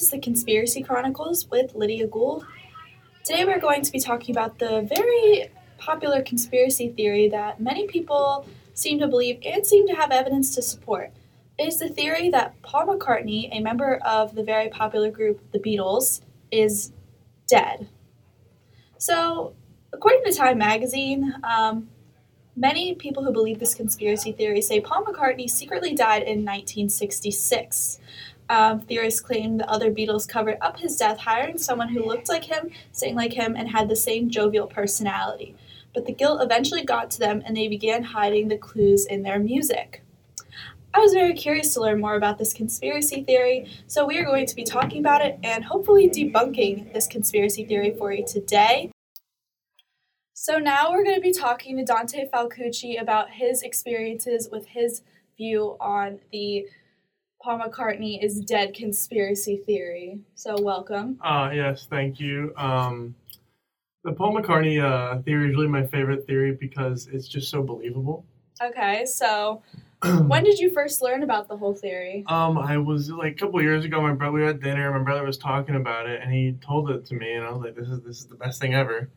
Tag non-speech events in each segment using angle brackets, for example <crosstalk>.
This is the Conspiracy Chronicles with Lydia Gould. Today we're going to be talking about the very popular conspiracy theory that many people seem to believe and seem to have evidence to support. It is the theory that Paul McCartney, a member of the very popular group The Beatles, is dead. So, according to Time magazine, um, many people who believe this conspiracy theory say Paul McCartney secretly died in 1966. Um, theorists claim the other Beatles covered up his death, hiring someone who looked like him, sang like him, and had the same jovial personality. But the guilt eventually got to them, and they began hiding the clues in their music. I was very curious to learn more about this conspiracy theory, so we are going to be talking about it and hopefully debunking this conspiracy theory for you today. So now we're going to be talking to Dante Falcucci about his experiences with his view on the Paul McCartney is dead conspiracy theory. So welcome. Uh, yes, thank you. Um, the Paul McCartney uh, theory is really my favorite theory because it's just so believable. Okay, so <clears throat> when did you first learn about the whole theory? Um, I was like a couple years ago. My brother we were at dinner. My brother was talking about it, and he told it to me, and I was like, "This is this is the best thing ever."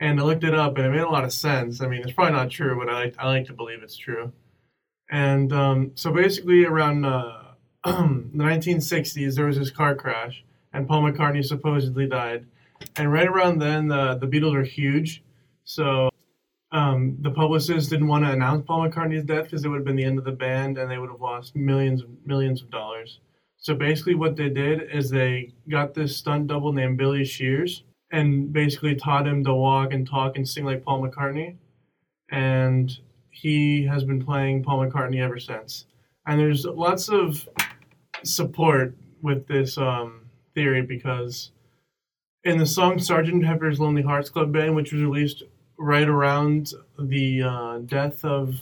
And I looked it up, and it made a lot of sense. I mean, it's probably not true, but I like I like to believe it's true. And um, so basically, around uh, <clears throat> the 1960s, there was this car crash, and Paul McCartney supposedly died. And right around then, the the Beatles were huge, so um, the publicists didn't want to announce Paul McCartney's death because it would have been the end of the band, and they would have lost millions and millions of dollars. So basically, what they did is they got this stunt double named Billy Shears, and basically taught him to walk and talk and sing like Paul McCartney, and he has been playing Paul McCartney ever since. And there's lots of support with this um, theory because in the song Sergeant Pepper's Lonely Hearts Club Band, which was released right around the uh, death of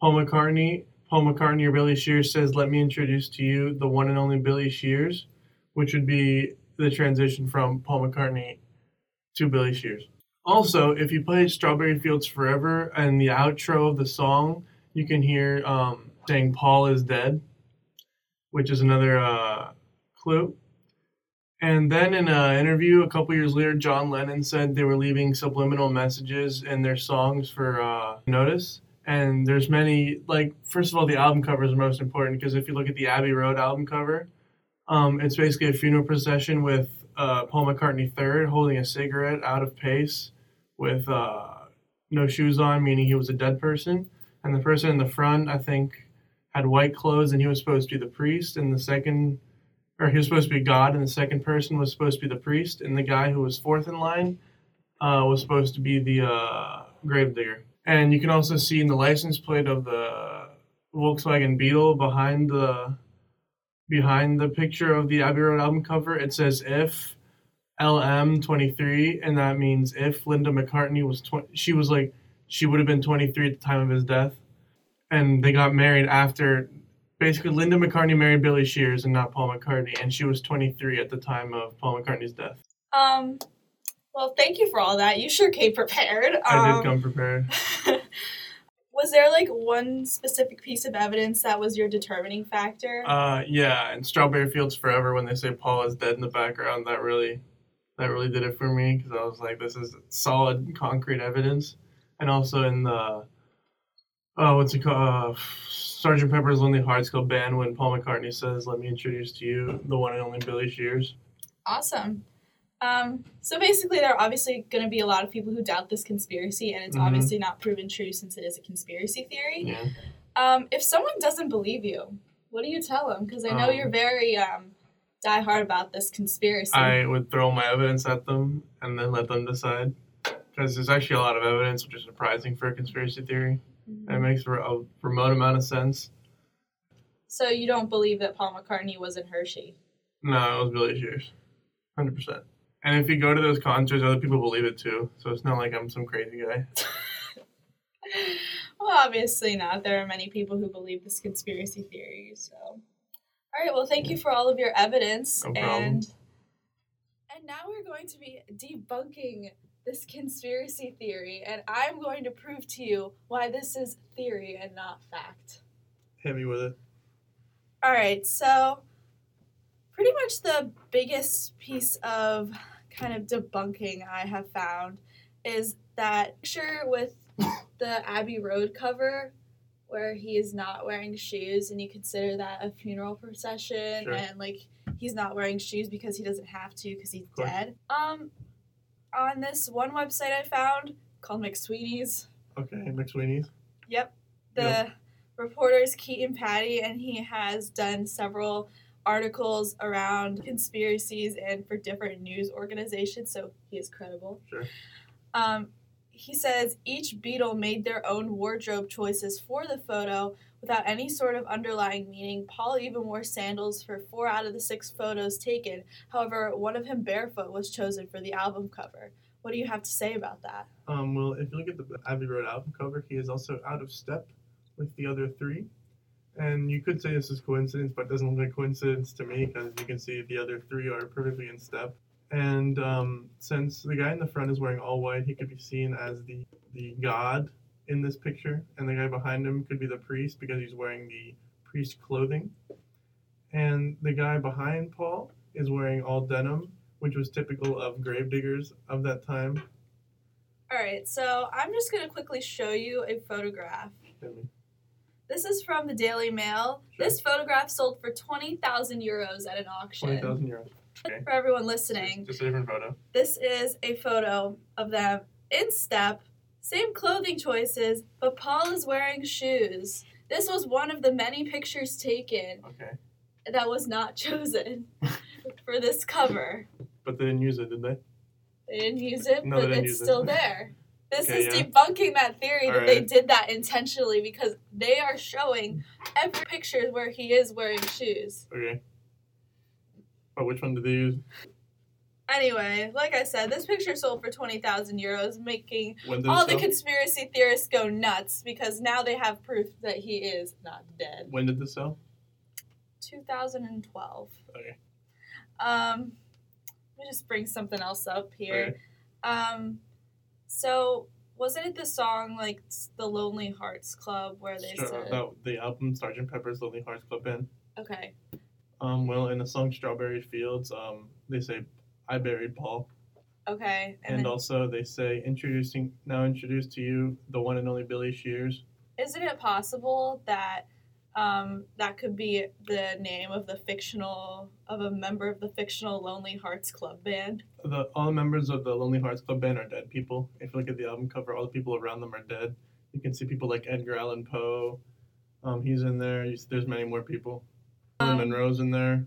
Paul McCartney, Paul McCartney or Billy Shears says, Let me introduce to you the one and only Billy Shears, which would be the transition from Paul McCartney to Billy Shears. Also, if you play Strawberry Fields Forever and the outro of the song, you can hear um, saying Paul is dead which is another uh, clue. And then in an interview a couple years later, John Lennon said they were leaving subliminal messages in their songs for uh, notice. And there's many, like, first of all, the album cover is most important because if you look at the Abbey Road album cover, um, it's basically a funeral procession with uh, Paul McCartney III holding a cigarette out of pace with uh, no shoes on, meaning he was a dead person. And the person in the front, I think, had white clothes and he was supposed to be the priest and the second or he was supposed to be god and the second person was supposed to be the priest and the guy who was fourth in line uh, was supposed to be the uh, gravedigger. And you can also see in the license plate of the volkswagen beetle behind the behind the picture of the abbey road album cover it says if lm23 and that means if linda mccartney was 20 she was like she would have been 23 at the time of his death and they got married after basically Linda McCartney married Billy Shears and not Paul McCartney, and she was 23 at the time of Paul McCartney's death. Um, well, thank you for all that. You sure came prepared. I Um, did come prepared. <laughs> was there like one specific piece of evidence that was your determining factor? Uh, yeah, and Strawberry Fields Forever when they say Paul is dead in the background, that really, that really did it for me because I was like, this is solid, concrete evidence, and also in the, oh, what's it called? Uh, Sergeant Pepper's Lonely Hearts Club Band when Paul McCartney says, "Let me introduce to you the one and only Billy Shears." Awesome. Um, so basically, there are obviously going to be a lot of people who doubt this conspiracy, and it's Mhm. obviously not proven true since it is a conspiracy theory. Yeah. Um, if someone doesn't believe you, what do you tell them? Because I know Um, you're very um, die hard about this conspiracy. I would throw my evidence at them and then let them decide. Because there's actually a lot of evidence, which is surprising for a conspiracy theory. It makes a remote amount of sense. So you don't believe that Paul McCartney was in Hershey? No, it was Billy Shears. 100%. And if you go to those concerts, other people believe it too. So it's not like I'm some crazy guy. <laughs> well, obviously not. There are many people who believe this conspiracy theory. So, all right. Well, thank you for all of your evidence, No and and now we're going to be debunking this conspiracy theory, and I'm going to prove to you why this is theory and not fact. Hit me with it. All right. So, pretty much the biggest piece of kind of debunking I have found is that picture with <laughs> the Abbey Road cover where he is not wearing shoes and you consider that a funeral procession Sure. and like he's not wearing shoes because he doesn't have to because he's dead. Um on this one website I found called McSweeney's. Okay, McSweeney's. Yep. The Yep. reporter is Keaton Patti, and he has done several articles around conspiracies and for different news organizations, so he is credible. Sure. Um, he says each Beatle made their own wardrobe choices for the photo without any sort of underlying meaning. Paul even wore sandals for four out of the six photos taken. However, one of him barefoot was chosen for the album cover. What do you have to say about that? Um, well, if you look at the Abbey Road album cover, he is also out of step with the other three. And you could say this is coincidence, but it doesn't look like coincidence to me because you can see the other three are perfectly in step. And um, since the guy in the front is wearing all white, he could be seen as the the god in this picture, and the guy behind him could be the priest because he's wearing the priest clothing. And the guy behind Paul is wearing all denim, which was typical of gravediggers of that time. All right, so I'm just going to quickly show you a photograph. This is from the Daily Mail. Sure. This photograph sold for 20,000 euros at an auction. Twenty thousand euros. Okay. For everyone listening, Just a different photo. this is a photo of them in step, same clothing choices, but Paul is wearing shoes. This was one of the many pictures taken Okay. that was not <laughs> chosen for this cover. But they didn't use it, did they? They didn't use it, No, but it's use it. still <laughs> there. This Okay, is yeah. debunking that theory that they did that intentionally because they are showing every picture where he is wearing shoes. Okay. But which one did they use? Anyway, like I said, this picture sold for 20,000 euros, making did all the sell? conspiracy theorists go nuts because now they have proof that he is not dead. when did this sell? 2012. Okay. Um, let me just bring something else up here. Okay. Um, so wasn't it the song like the Lonely Hearts Club where they Stra- said, that, the album Sgt. Pepper's Lonely Hearts Club Band. okay, Um, well, in the song Strawberry Fields, um, they say, I buried Paul. okay, and, And then, also they say, introducing, now introduce to you the one and only Billy Shears. isn't it possible that um, that could be the name of the fictional of a member of the fictional Lonely Hearts Club band? The, all the members of the Lonely Hearts Club Band are dead people. If you look at the album cover, all the people around them are dead. You can see people like Edgar Allan Poe. Um, he's in there. You, s- there's many more people. Marilyn Um, Monroe's in there.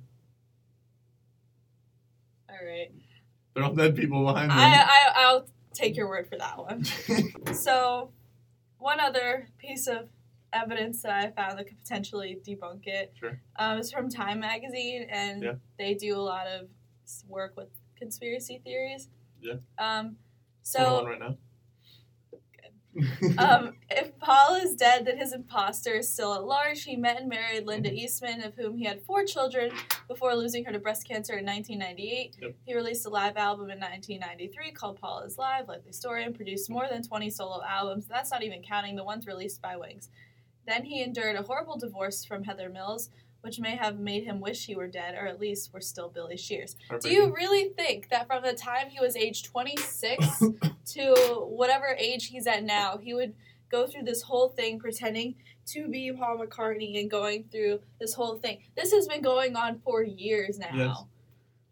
All right, They're all dead people behind them. I, I I'll take your word for that one. <laughs> So, one other piece of evidence that I found that could potentially debunk it Sure. um, is from Time Magazine, and Yeah. they do a lot of work with conspiracy theories. Yeah. Um, Put it on so, right now. Good. <laughs> um, if Paul is dead, that his imposter is still at large. He met and married Linda mm-hmm. Eastman, of whom he had four children before losing her to breast cancer in 1998. Yep. He released a live album in 1993 called Paul is Live, Likely Story, and produced more than 20 solo albums. That's not even counting the ones released by Wings. Then he endured a horrible divorce from Heather Mills, which may have made him wish he were dead, or at least were still Billy Shears. Do you really think that from the time he was age 26 <coughs> to whatever age he's at now, he would go through this whole thing pretending to be Paul McCartney and going through this whole thing? This has been going on for years now. Yes.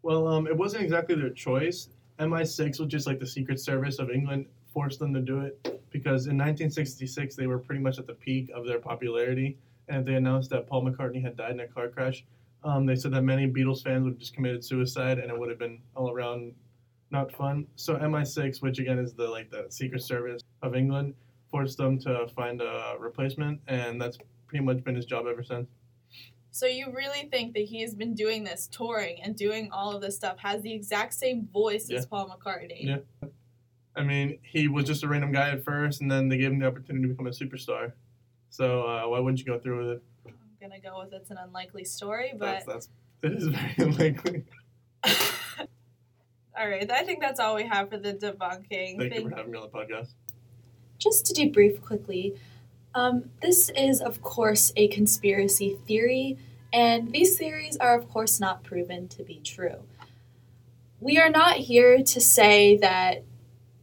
Well, um, it wasn't exactly their choice. MI6, which is like the Secret Service of England, forced them to do it because in 1966 they were pretty much at the peak of their popularity, and they announced that Paul McCartney had died in a car crash. Um, they said that many Beatles fans would have just committed suicide, and it would have been all around not fun. So MI6, which again is the like the Secret Service of England, forced them to find a replacement, and that's pretty much been his job ever since. So you really think that he has been doing this, touring and doing all of this stuff, has the exact same voice as Paul McCartney? Yeah. I mean, he was just a random guy at first, and then they gave him the opportunity to become a superstar. So uh, why wouldn't you go through with it? I'm gonna go with it's an unlikely story, but That's, that's it is very <laughs> unlikely. <laughs> all right. I think that's all we have for the debunking. Thank you for having me on the podcast. Just to debrief quickly, um, this is, of course, a conspiracy theory, and these theories are, of course, not proven to be true. We are not here to say that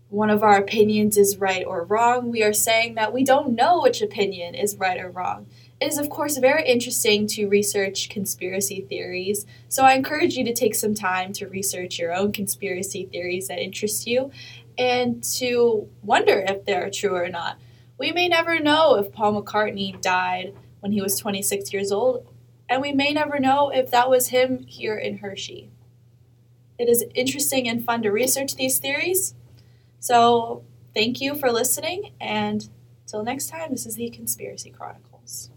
one of our opinions is right or wrong. We are saying that we don't know which opinion is right or wrong. It is, of course, very interesting to research conspiracy theories, so I encourage you to take some time to research your own conspiracy theories that interest you and to wonder if they're true or not. We may never know if Paul McCartney died when he was 26 years old, and we may never know if that was him here in Hershey. It is interesting and fun to research these theories. So, thank you for listening, and till next time, this is the Conspiracy Chronicles.